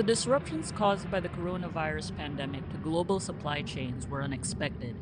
The disruptions caused by the coronavirus pandemic to global supply chains were unexpected.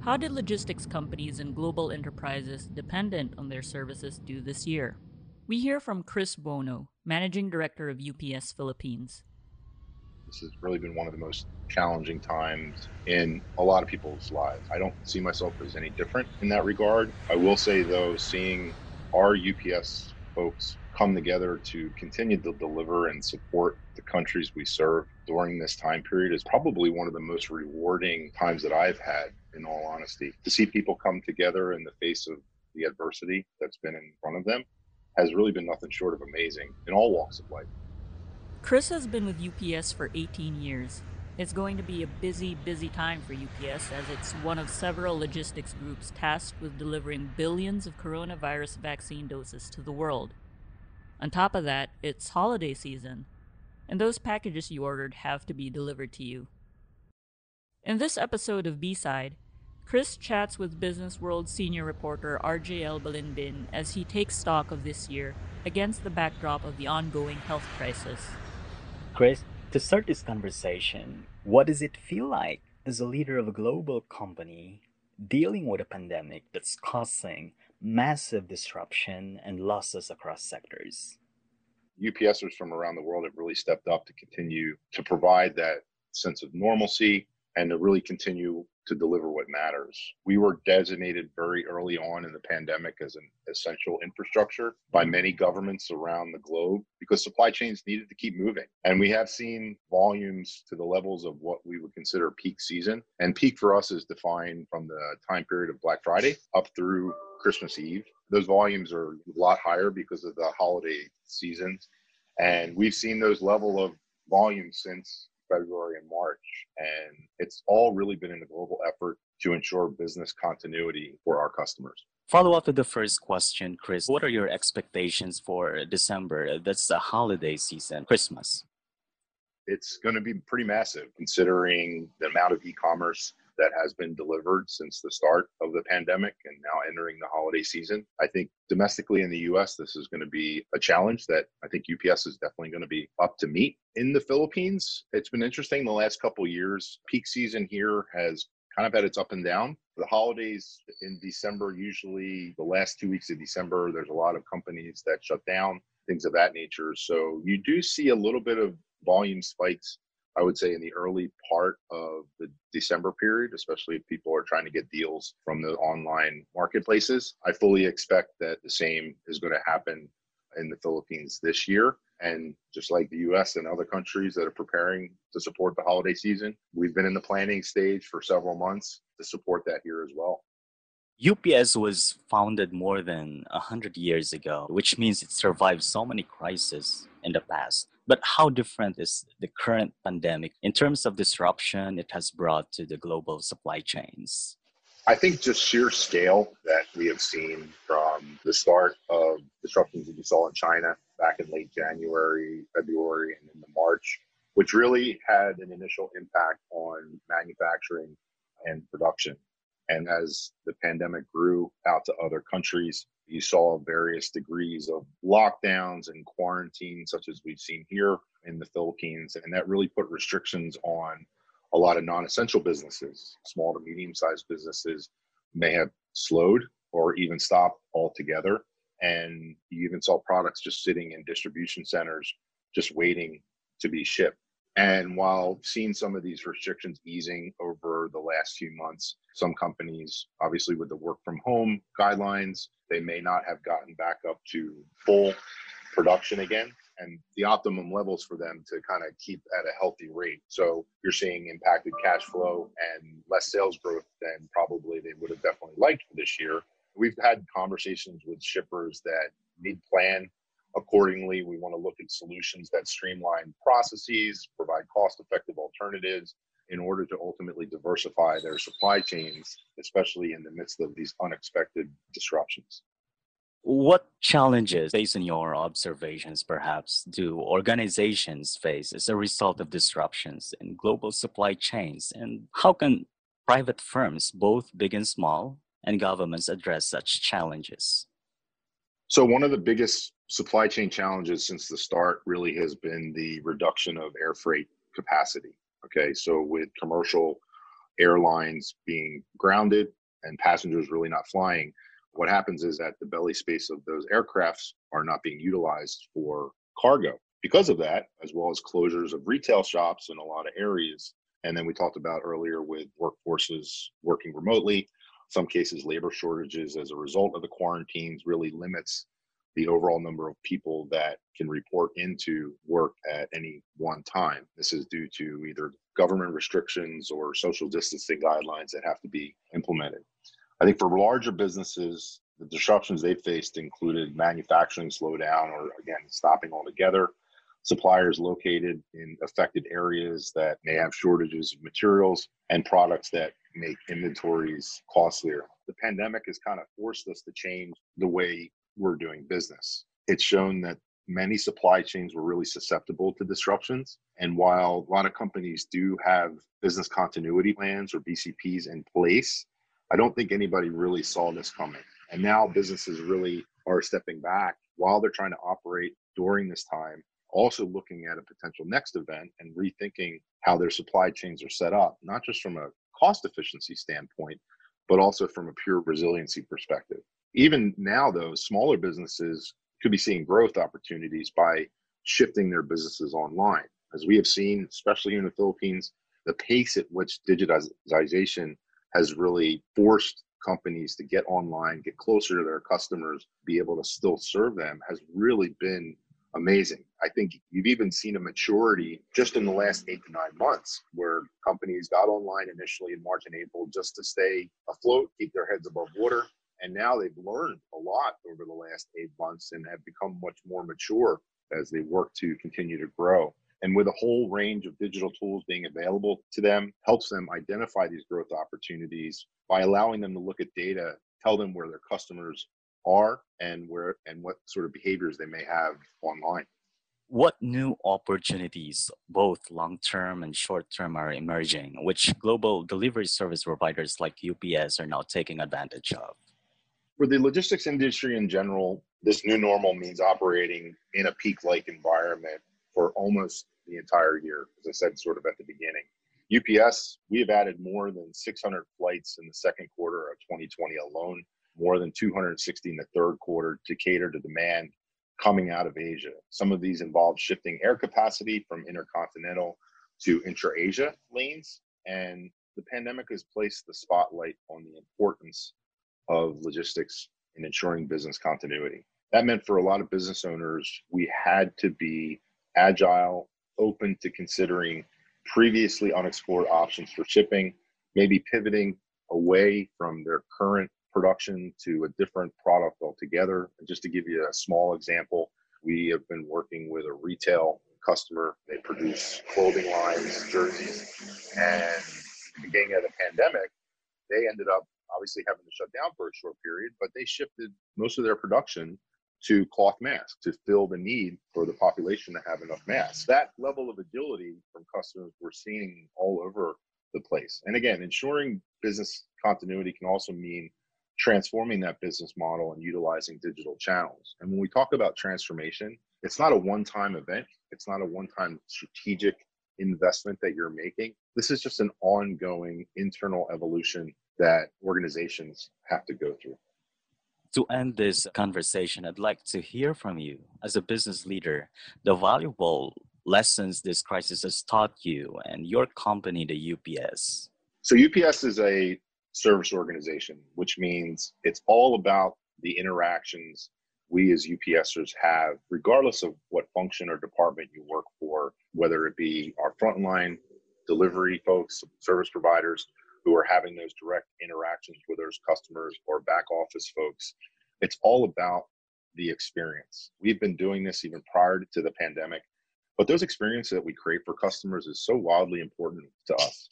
How did logistics companies and global enterprises dependent on their services do this year? We hear from Chris Buono, Managing Director of UPS Philippines. This has really been one of the most challenging times in a lot of people's lives. I don't see myself as any different in that regard. I will say, though, seeing our UPS folks come together to continue to deliver and support the countries we serve during this time period is probably one of the most rewarding times that I've had, in all honesty. To see people come together in the face of the adversity that's been in front of them has really been nothing short of amazing in all walks of life. Chris has been with UPS for 18 years. It's going to be a busy, busy time for UPS as it's one of several logistics groups tasked with delivering billions of coronavirus vaccine doses to the world. On top of that, it's holiday season, and those packages you ordered have to be delivered to you. In this episode of B Side, Chris chats with Business World senior reporter Arjay L. Balinbin as he takes stock of this year against the backdrop of the ongoing health crisis. Chris, to start this conversation, what does it feel like as a leader of a global company dealing with a pandemic that's causing massive disruption and losses across sectors. UPSers from around the world have really stepped up to continue to provide that sense of normalcy and to really continue to deliver what matters. We were designated very early on in the pandemic as an essential infrastructure by many governments around the globe because supply chains needed to keep moving. And we have seen volumes to the levels of what we would consider peak season. And peak for us is defined from the time period of Black Friday up through Christmas Eve. Those volumes are a lot higher because of the holiday seasons. And we've seen those level of volumes since February and March. And it's all really been in a global effort to ensure business continuity for our customers. Follow up to the first question, Chris. What are your expectations for December? That's the holiday season, Christmas. It's going to be pretty massive considering the amount of e commerce that has been delivered since the start of the pandemic and now entering the holiday season. I think domestically in the US, this is going to be a challenge that I think UPS is definitely going to be up to meet. In the Philippines, it's been interesting the last couple years. Peak season here has kind of had its up and down. The holidays in December, usually the last two weeks of December, there's a lot of companies that shut down, things of that nature. So you do see a little bit of volume spikes I would say in the early part of the December period, especially if people are trying to get deals from the online marketplaces. I fully expect that the same is going to happen in the Philippines this year. And just like the US and other countries that are preparing to support the holiday season, we've been in the planning stage for several months to support that here as well. UPS was founded more than 100 years ago, which means it survived so many crises in the past. But how different is the current pandemic in terms of disruption it has brought to the global supply chains? I think just sheer scale that we have seen from the start of disruptions that we saw in China back in late January, February, and into March, which really had an initial impact on manufacturing and production. And as the pandemic grew out to other countries, you saw various degrees of lockdowns and quarantine, such as we've seen here in the Philippines. And that really put restrictions on a lot of non essential businesses. Small to medium sized businesses may have slowed or even stopped altogether. And you even saw products just sitting in distribution centers, just waiting to be shipped. And while seeing some of these restrictions easing over the last few months, some companies, obviously with the work from home guidelines, they may not have gotten back up to full production again and the optimum levels for them to kind of keep at a healthy rate. So you're seeing impacted cash flow and less sales growth than probably they would have definitely liked this year. We've had conversations with shippers that need plan accordingly. We want to look at solutions that streamline processes, provide cost effective alternatives in order to ultimately diversify their supply chains, especially in the midst of these unexpected disruptions. What challenges, based on your observations, perhaps, do organizations face as a result of disruptions in global supply chains? And how can private firms, both big and small, and governments address such challenges? So, one of the biggest supply chain challenges since the start really has been the reduction of air freight capacity. Okay, so with commercial airlines being grounded and passengers really not flying, what happens is that the belly space of those aircrafts are not being utilized for cargo. Because of that, as well as closures of retail shops in a lot of areas, and then we talked about earlier with workforces working remotely, some cases labor shortages as a result of the quarantines really limits the overall number of people that can report into work at any one time. This is due to either government restrictions or social distancing guidelines that have to be implemented. I think for larger businesses, the disruptions they faced included manufacturing slowdown or, again, stopping altogether, suppliers located in affected areas that may have shortages of materials, and products that make inventories costlier. The pandemic has kind of forced us to change the way we're doing business. It's shown that many supply chains were really susceptible to disruptions. And while a lot of companies do have business continuity plans or BCPs in place, I don't think anybody really saw this coming. And now businesses really are stepping back while they're trying to operate during this time, also looking at a potential next event and rethinking how their supply chains are set up, not just from a cost efficiency standpoint, but also from a pure resiliency perspective. Even now, though, smaller businesses could be seeing growth opportunities by shifting their businesses online. As we have seen, especially in the Philippines, the pace at which digitization has really forced companies to get online, get closer to their customers, be able to still serve them has really been amazing. I think you've even seen a maturity just in the last eight to nine months where companies got online initially in March and April just to stay afloat, keep their heads above water. And now they've learned a lot over the last eight months and have become much more mature as they work to continue to grow. And with a whole range of digital tools being available to them, helps them identify these growth opportunities by allowing them to look at data, tell them where their customers are and where and what sort of behaviors they may have online. What new opportunities, both long term and short term, are emerging, which global delivery service providers like UPS are now taking advantage of? For the logistics industry in general, this new normal means operating in a peak like environment for almost the entire year, as I said, sort of at the beginning. UPS, we have added more than 600 flights in the second quarter of 2020 alone more than 260 in the third quarter to cater to demand coming out of Asia. Some of these involve shifting air capacity from intercontinental to intra Asia lanes. And the pandemic has placed the spotlight on the importance of logistics in ensuring business continuity. That meant for a lot of business owners, we had to be agile, open to considering previously unexplored options for shipping, maybe pivoting away from their current production to a different product altogether. And just to give you a small example, we have been working with a retail customer. They produce clothing lines, jerseys, and beginning of the pandemic, they ended up obviously having to shut down for a short period, but they shifted most of their production to cloth masks to fill the need for the population to have enough masks. That level of agility from customers we're seeing all over the place. And again, ensuring business continuity can also mean transforming that business model and utilizing digital channels. And when we talk about transformation, it's not a one time event, it's not a one time strategic investment that you're making. This is just an ongoing internal evolution that organizations have to go through. To end this conversation, I'd like to hear from you as a business leader the valuable lessons this crisis has taught you and your company, the UPS. So, UPS is a service organization, which means it's all about the interactions we as UPSers have, regardless of what function or department you work for, whether it be our frontline delivery folks, service providers who are having those direct interactions with those customers or back office folks. It's all about the experience. We've been doing this even prior to the pandemic, but those experiences that we create for customers is so wildly important to us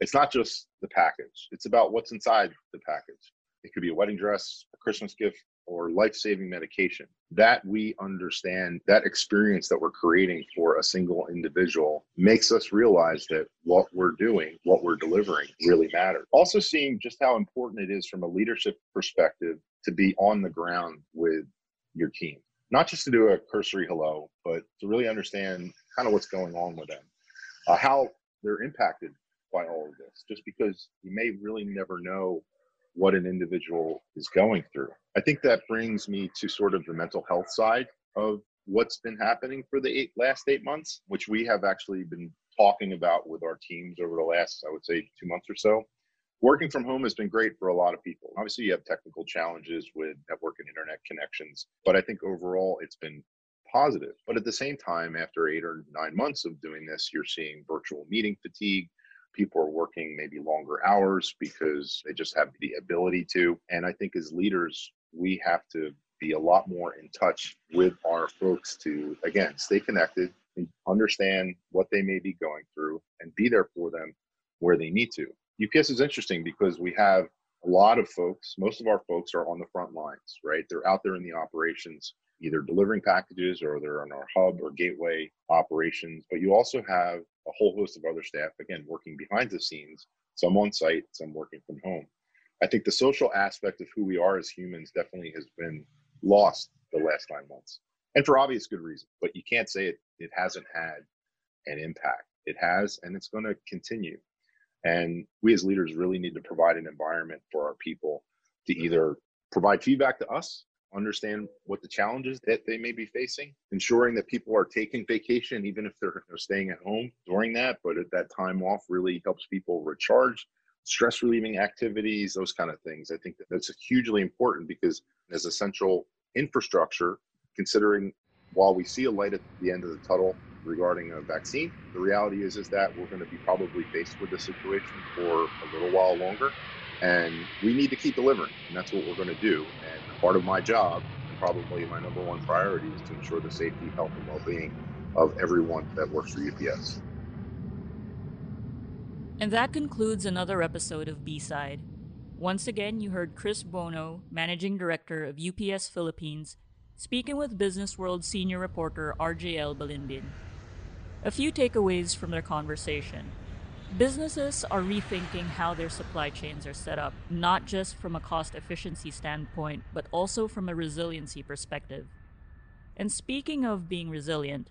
it's not just the package. It's about what's inside the package. It could be a wedding dress a christmas gift or life-saving medication. That we understand that experience that we're creating for a single individual makes us realize that what we're doing what we're delivering really matters. Also seeing just how important it is from a leadership perspective to be on the ground with your team, not just to do a cursory hello, but to really understand kind of what's going on with them, uh, how they're impacted by all of this, just because you may really never know what an individual is going through. I think that brings me to sort of the mental health side of what's been happening for the eight, last eight months, which we have actually been talking about with our teams over the last, I would say, two months or so. Working from home has been great for a lot of people. Obviously, you have technical challenges with network and internet connections, but I think overall it's been positive. But at the same time, after eight or nine months of doing this, you're seeing virtual meeting fatigue. People are working maybe longer hours because they just have the ability to. And I think as leaders, we have to be a lot more in touch with our folks to, again, stay connected, and understand what they may be going through, and be there for them where they need to. UPS is interesting because we have a lot of folks, most of our folks are on the front lines, right? They're out there in the operations, either delivering packages or they're on our hub or gateway operations. But you also have a whole host of other staff, again, working behind the scenes, some on site, some working from home. I think the social aspect of who we are as humans definitely has been lost the last nine months. And for obvious good reason. But you can't say it, it hasn't had an impact. It has, and it's going to continue. And we as leaders really need to provide an environment for our people to either provide feedback to us, understand what the challenges that they may be facing, ensuring that people are taking vacation, even if they're, staying at home during that. But at that time off really helps people recharge, stress relieving activities, those kind of things. I think that that's hugely important because as essential infrastructure, considering while we see a light at the end of the tunnel regarding a vaccine, the reality is is that we're going to be probably faced with this situation for a little while longer, and we need to keep delivering, and that's what we're going to do. Part of my job, and probably my number one priority, is to ensure the safety, health, and well-being of everyone that works for UPS. And that concludes another episode of B Side. Once again, you heard Chris Buono, Managing Director of UPS Philippines, speaking with Business World senior reporter Arjay L. Balinbin. A few takeaways from their conversation. Businesses are rethinking how their supply chains are set up, not just from a cost efficiency standpoint, but also from a resiliency perspective. And speaking of being resilient,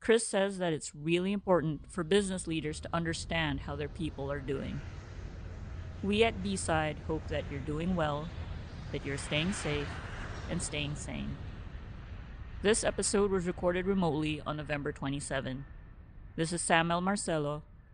Chris says that it's really important for business leaders to understand how their people are doing. We at B Side hope that you're doing well, that you're staying safe, and staying sane. This episode was recorded remotely on November 27. This is Samuel Marcelo.